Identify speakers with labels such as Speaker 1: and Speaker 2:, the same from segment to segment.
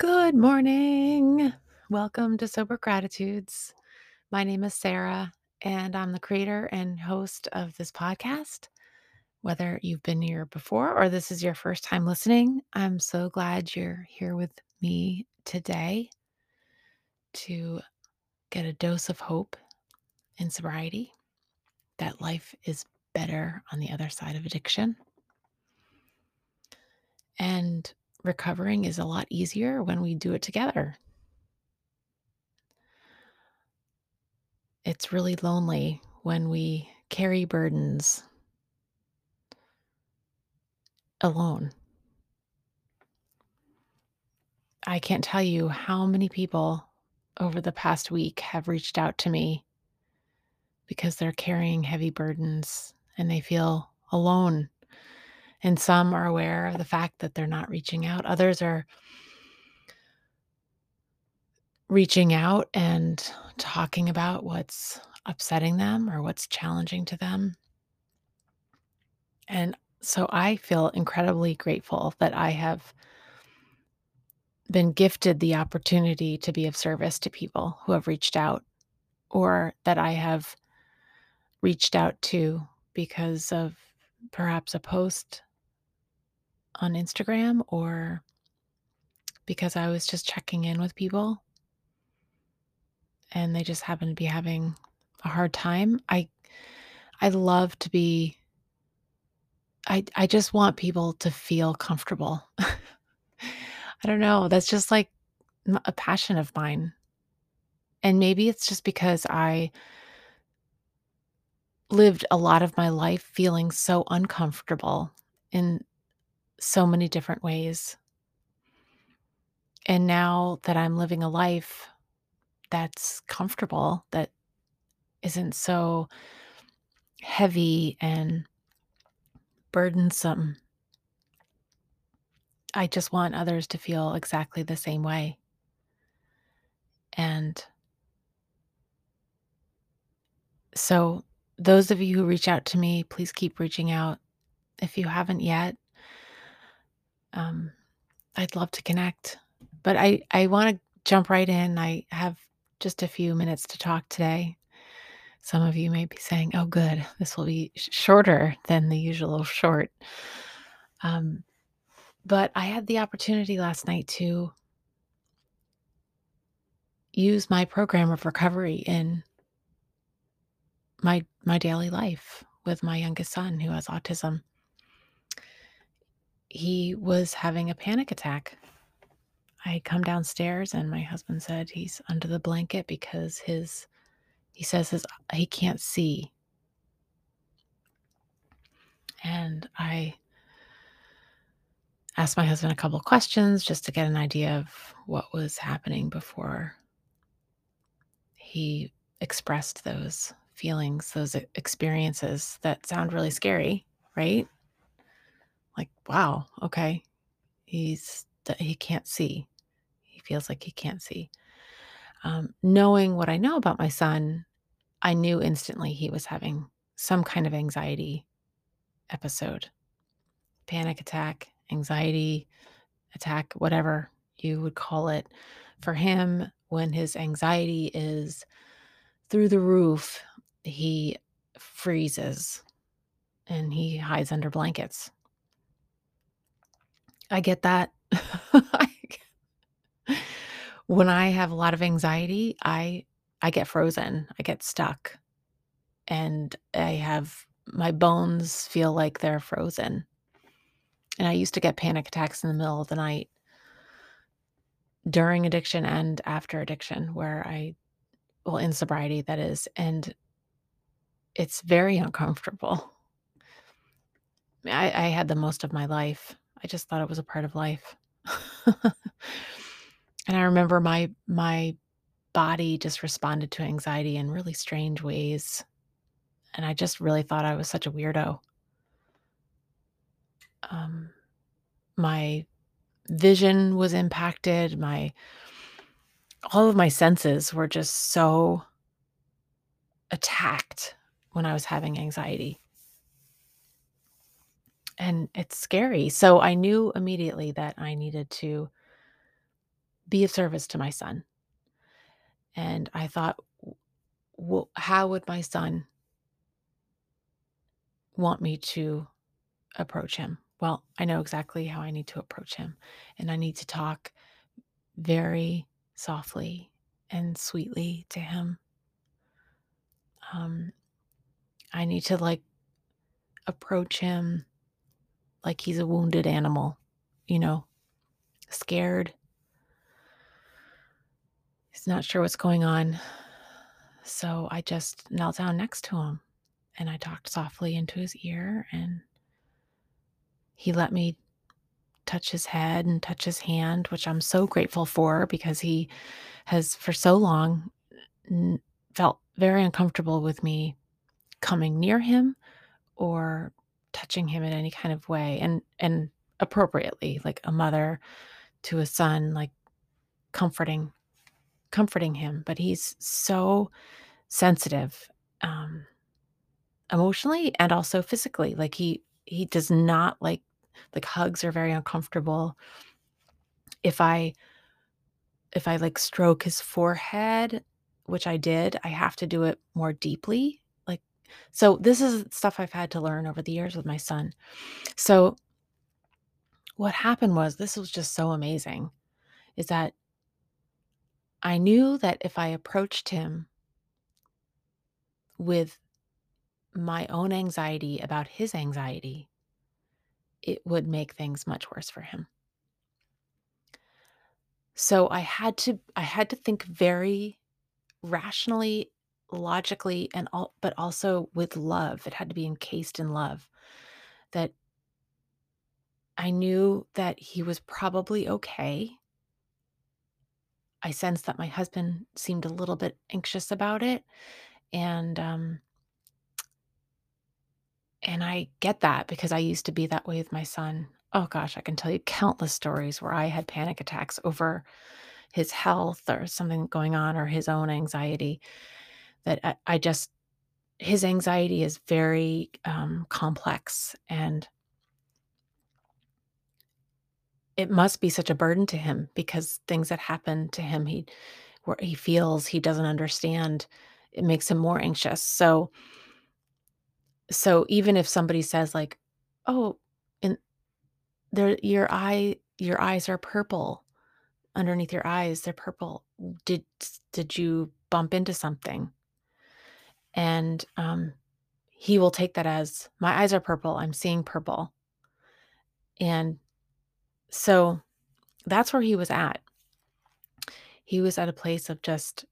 Speaker 1: Good morning. Welcome to Sober Gratitudes. My name is Sarah, and I'm the creator and host of this podcast. Whether you've been here before or this is your first time listening, I'm so glad you're here with me today to get a dose of hope and sobriety, that life is better on the other side of addiction. And recovering is a lot easier when we do it together. It's really lonely when we carry burdens alone. I can't tell you how many people over the past week have reached out to me because they're carrying heavy burdens and they feel alone. And some are aware of the fact that they're not reaching out. Others are reaching out and talking about what's upsetting them or what's challenging to them. And so I feel incredibly grateful that I have been gifted the opportunity to be of service to people who have reached out or that I have reached out to because of perhaps a post on Instagram or because I was just checking in with people and they just happen to be having a hard time. I I love to be I I just want people to feel comfortable. I don't know, that's just like a passion of mine. And maybe it's just because I lived a lot of my life feeling so uncomfortable in so many different ways. And now that I'm living a life that's comfortable, that isn't so heavy and burdensome, I just want others to feel exactly the same way. And so, those of you who reach out to me, please keep reaching out. If you haven't yet, um, I'd love to connect. But I, I want to jump right in. I have just a few minutes to talk today. Some of you may be saying, oh, good, this will be sh- shorter than the usual short. Um, but I had the opportunity last night to use my program of recovery in my my daily life with my youngest son who has autism. He was having a panic attack. I come downstairs and my husband said he's under the blanket because his he says his he can't see. And I asked my husband a couple questions just to get an idea of what was happening before he expressed those feelings, those experiences that sound really scary, right? Like, wow, okay. He's he can't see. He feels like he can't see. Um, knowing what I know about my son, I knew instantly he was having some kind of anxiety episode, panic attack, anxiety attack, whatever you would call it. For him, when his anxiety is through the roof, he freezes and he hides under blankets. I get that. when I have a lot of anxiety, I I get frozen. I get stuck. And I have my bones feel like they're frozen. And I used to get panic attacks in the middle of the night during addiction and after addiction where I well in sobriety that is and it's very uncomfortable. I, I had the most of my life. I just thought it was a part of life. and I remember my my body just responded to anxiety in really strange ways. And I just really thought I was such a weirdo. Um, my vision was impacted. My all of my senses were just so attacked when I was having anxiety. And it's scary. So I knew immediately that I needed to be of service to my son. And I thought, "W w how would my son" "want me to approach him?" Well, I know exactly how I need to approach him, and I need to talk very softly and sweetly to him. Um, I need to, like, approach him like he's a wounded animal, you know, scared. He's not sure what's going on. So I just knelt down next to him, and I talked softly into his ear, and he let me touch his head and touch his hand, which I'm so grateful for because he has for so long felt very uncomfortable with me coming near him or touching him in any kind of way, and and appropriately, like a mother to a son, like, comforting comforting him, but he's so sensitive, um, emotionally and also physically, like, he he does not like like, hugs are very uncomfortable. If I if I, like, stroke his forehead, which I did, I have to do it more deeply, so this is stuff I've had to learn over the years with my son. So what happened was this was just so amazing, is that I knew that if I approached him with my own anxiety about his anxiety it would make things much worse for him. So I had to I had to think very rationally, logically, and all but also with love. It had to be encased in love that I knew that he was probably okay. I sensed that my husband seemed a little bit anxious about it, and, um and I get that because I used to be that way with my son. Oh gosh, I can tell you countless stories where I had panic attacks over his health or something going on or his own anxiety that I I just his anxiety is very, um, complex and it must be such a burden to him because things that happen to him, he where he feels he doesn't understand, it makes him more anxious. So so even if somebody says like, "Oh, and there your eye your eyes are purple. Underneath your eyes, they're purple. Did did you bump into something?" And, um, he will take that as, "My eyes are purple, I'm seeing purple." And so that's where he was at. He was at a place of just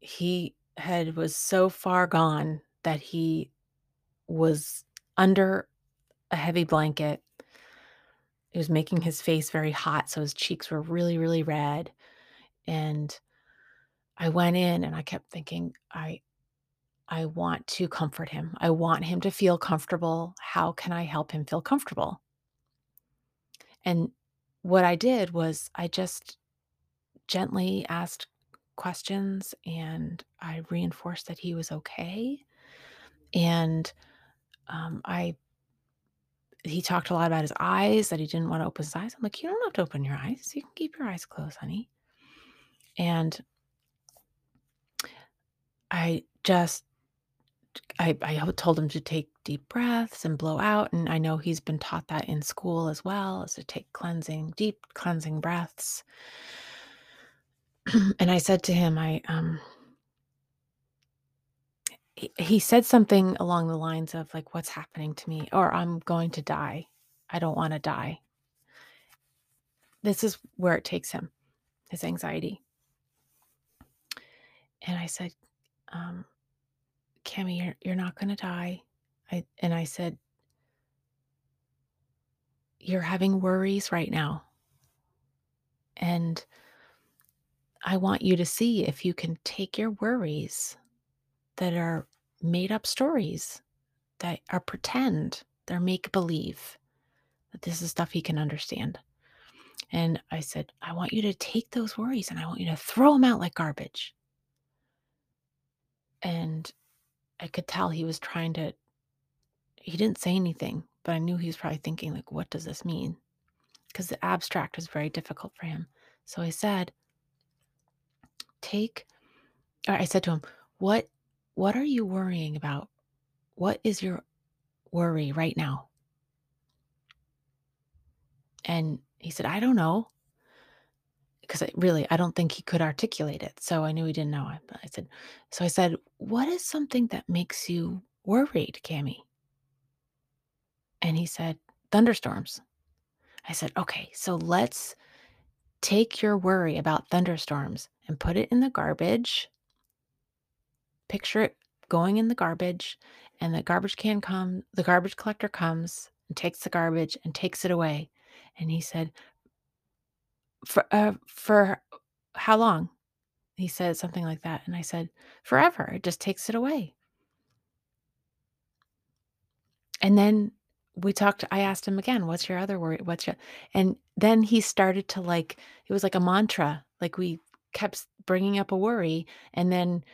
Speaker 1: he had was so far gone that he was under a heavy blanket. It was making his face very hot, so his cheeks were really, really red, and I went in and I kept thinking, "I I want to comfort him. I want him to feel comfortable. How can I help him feel comfortable?" And what I did was I just gently asked questions, and I reinforced that he was okay, and, um, I he talked a lot about his eyes, that he didn't wanna open his eyes. I'm like, "You don't have to open your eyes. You can keep your eyes closed, honey." And I just I I told him to take deep breaths and blow out, and I know he's been taught that in school as well, is to take cleansing deep cleansing breaths. And I said to him, I, um he he said something along the lines of, like, "What's happening to me?" or "I'm going to die. I don't wanna die." This is where it takes him, his anxiety. And I said, um, "Cami, you're you're not gonna die." I and I said "You're having worries right now." And I want you to see if you can take your worries that are made up stories, that are pretend, they're make believe, that this is stuff he can understand. And I said, "I want you to take those worries and I want you to throw them out like garbage." And I could tell he was trying to he didn't say anything, but I knew he was probably thinking like, "What does this mean?" 'Cause the abstract was very difficult for him. So I said take or I said to him, "What what are you worrying about? What is your worry right now?" And he said, "I don't know." Because really, I don't think he could articulate it. So I knew he didn't know. I, I said, so I said, what is something that makes you worried, Cami? And he said, thunderstorms. I said, okay, so let's take your worry about thunderstorms and put it in the garbage. Picture it going in the garbage, and the garbage can come, the garbage collector comes and takes the garbage and takes it away. And he said, for uh, for how long? He said something like that, and I said, "Forever. It just takes it away." And then we talked I asked him again, "What's your other worry? What's your" and then he started to, like it was like a mantra, like, we kept bringing up a worry, and then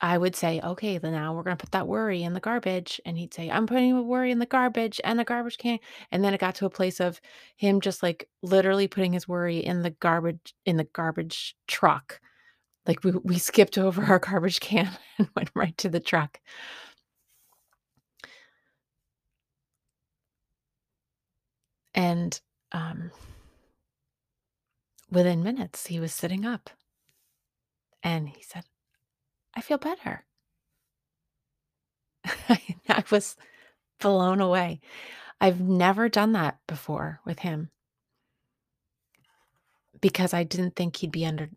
Speaker 1: I would say, "Okay, then now we're gonna put that worry in the garbage," and he'd say, "I'm putting a worry in the garbage and the garbage can" and then it got to a place of him just, like, literally putting his worry in the garbage in the garbage truck. Like, we we skipped over our garbage can and went right to the truck. And, um within minutes, he was sitting up, and he said, "I feel better." I was blown away. I've never done that before with him because I didn't think he'd be under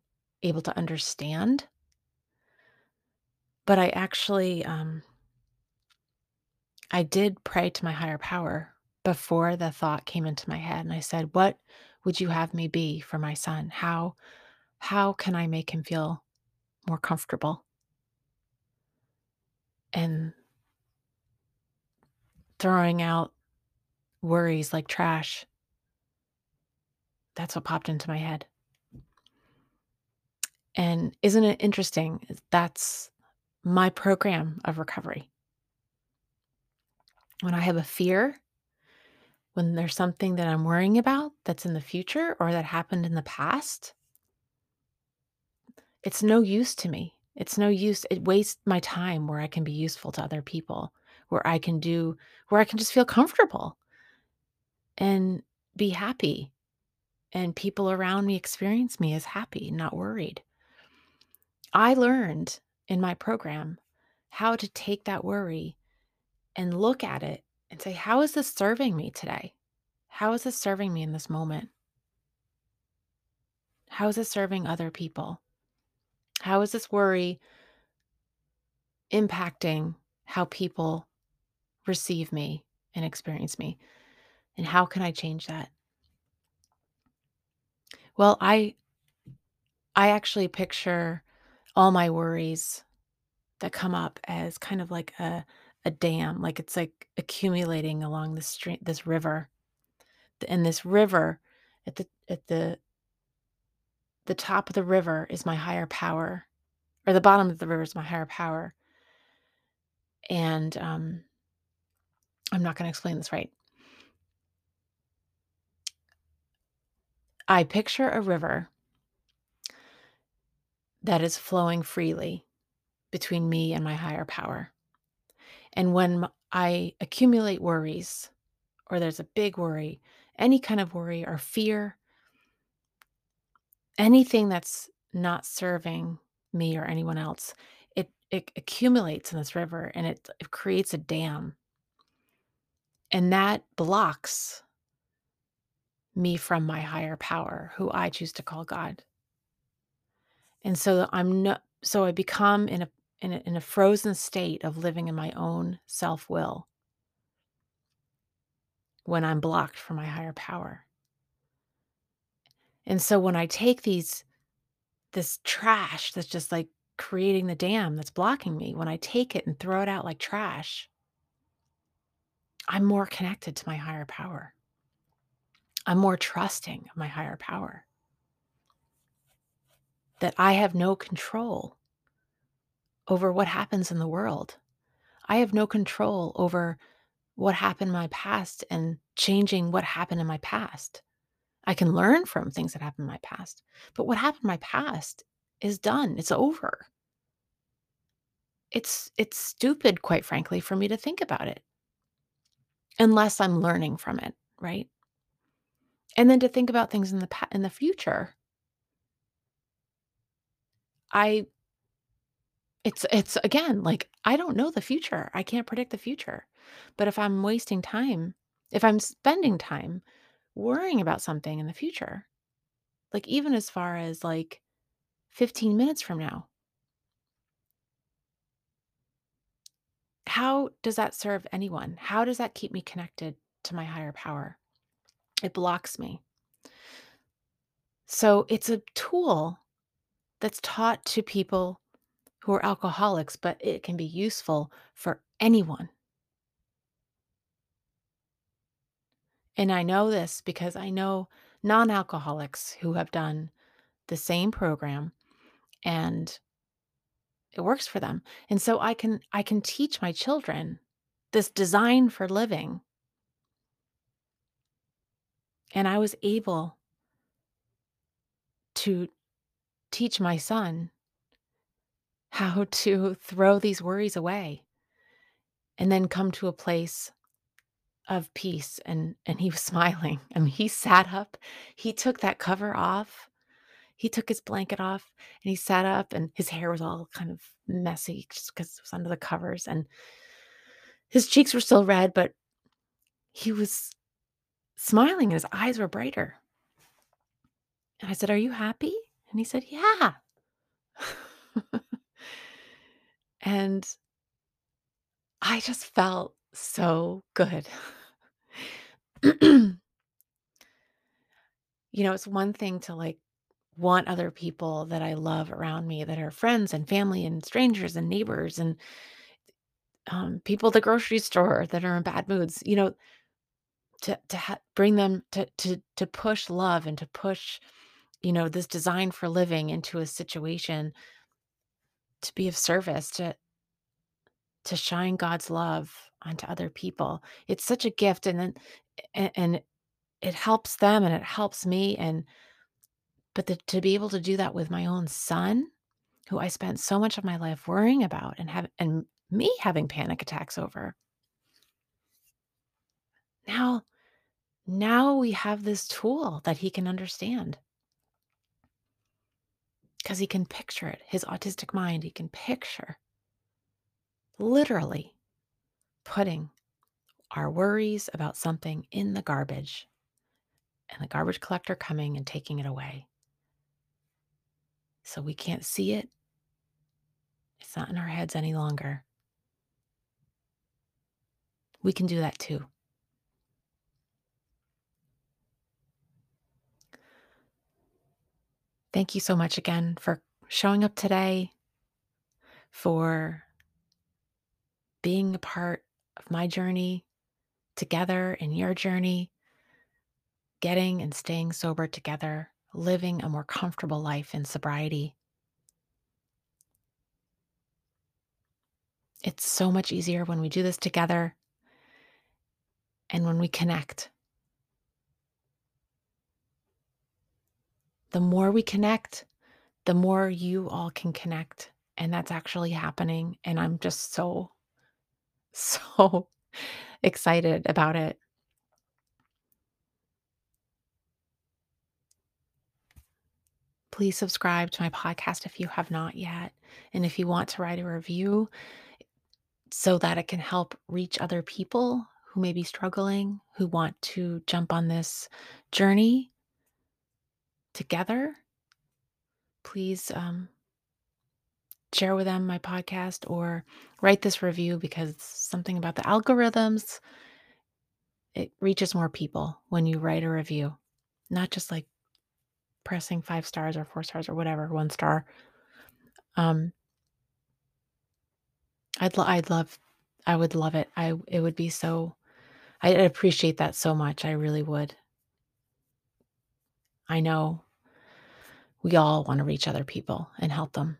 Speaker 1: able to understand, but I actually, um I did pray to my higher power before the thought came into my head, and I said, "What would you have me be for my son? How how can I make him feel more comfortable?" And throwing out worries like trash, that's what popped into my head. And isn't it interesting? That's my program of recovery. When I have a fear, when there's something that I'm worrying about that's in the future or that happened in the past, It's no use to me. It's no use. It wastes my time where I can be useful to other people, where I can do where I can just feel comfortable and be happy, and people around me experience me as happy, not worried. I learned in my program how to take that worry and look at it and say, "How is this serving me today? How is this serving me in this moment? How is this serving other people? How is this worry impacting how people receive me and experience me? And how can I change that? Well, I I actually picture all my worries that come up as kind of like a a dam, like it's like accumulating along the stream this river. And this river at the at the the top of the river is my higher power, or the bottom of the river is my higher power. And um I'm not going to explain this right. I picture a river that is flowing freely between me and my higher power. And when I accumulate worries, or there's a big worry, any kind of worry or fear, anything that's not serving me or anyone else, it, it accumulates in this river and it, it creates a dam. And that blocks me from my higher power, who I choose to call God. And so I'm no so I become in a in a in a frozen state of living in my own self-will when I'm blocked from my higher power. And so when I take these this trash that's just like creating the dam that's blocking me, when I take it and throw it out like trash, I'm more connected to my higher power. I'm more trusting of my higher power. That I have no control over what happens in the world. I have no control over what happened in my past and changing what happened in my past. I can learn from things that happened in my past, but what happened in my past is done. It's over. It's it's stupid, quite frankly, for me to think about it unless I'm learning from it, right? And then to think about things in the pa- in the future. I it's it's again like I don't know the future. I can't predict the future. But if I'm wasting time, if I'm spending time worrying about something in the future, like even as far as like 15 minutes from now, how does that serve anyone? How does that keep me connected to my higher power? It blocks me. So it's a tool that's taught to people who are alcoholics, but it can be useful for anyone. And I know this because I know non alcoholics who have done the same program and it works for them. And so I can I can teach my children this design for living. And I was able to teach my son how to throw these worries away and then come to a place of peace and and he was smiling. I mean, he sat up, he took that cover off, he took his blanket off and he sat up and his hair was all kind of messy just because it was under the covers and his cheeks were still red, but he was smiling and his eyes were brighter. And I said, Are you happy? And he said, Yeah. and I just felt so good. you know, it's one thing to like want other people that I love around me that are friends and family and strangers and neighbors and um, people at the grocery store that are in bad moods, you know, to to ha- bring them to to to push love and to push, you know, this design for living into a situation to be of service to to shine God's love onto other people. It's such a gift, and then and, and it helps them and it helps me and but the, to be able to do that with my own son who I spent so much of my life worrying about and have and me having panic attacks over. Now now we have this tool that he can understand. Cuz he can picture it. His autistic mind, he can picture literally putting our worries about something in the garbage and the garbage collector coming and taking it away. So we can't see it. It's not in our heads any longer. We can do that too. Thank you so much again for showing up today, for being a part of my journey together and your journey, getting and staying sober together, living a more comfortable life in sobriety. It's so much easier when we do this together and when we connect. The more we connect, the more you all can connect. And that's actually happening. And I'm just so, so excited about it. Please subscribe to my podcast if you have not yet. And if you want to write a review so that it can help reach other people who may be struggling, who want to jump on this journey together, please um, share with them my podcast or write this review because something about the algorithms it reaches more people when you write a review not just like pressing five stars or four stars or whatever, one star. Um, I'd lo- I'd love, I would love it. I it would be so. I'd appreciate that so much. I really would. I know we all want to reach other people and help them,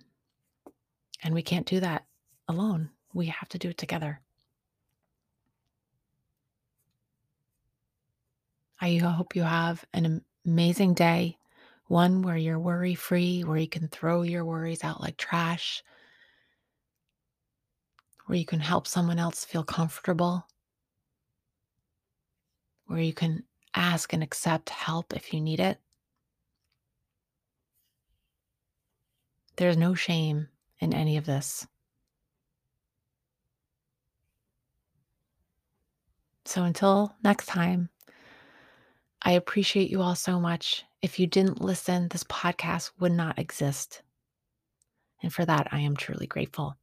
Speaker 1: and we can't do that alone. We have to do it together. I hope you have an amazing day one where you're worry free, where you can throw your worries out like trash, where you can help someone else feel comfortable, where you can ask and accept help if you need it. There's no shame in any of this. So until next time, I appreciate you all so much. If you didn't listen, this podcast would not exist. And for that, I am truly grateful.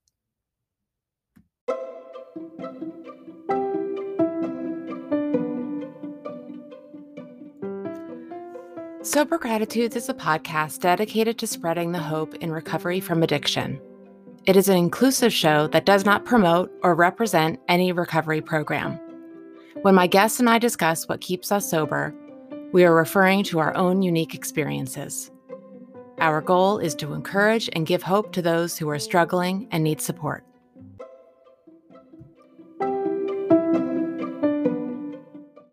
Speaker 1: Sober Gratitudes is a podcast dedicated to spreading the hope in recovery from addiction. It is an inclusive show that does not promote or represent any recovery program. When my guests and I discuss what keeps us sober, we are referring to our own unique experiences. Our goal is to encourage and give hope to those who are struggling and need support.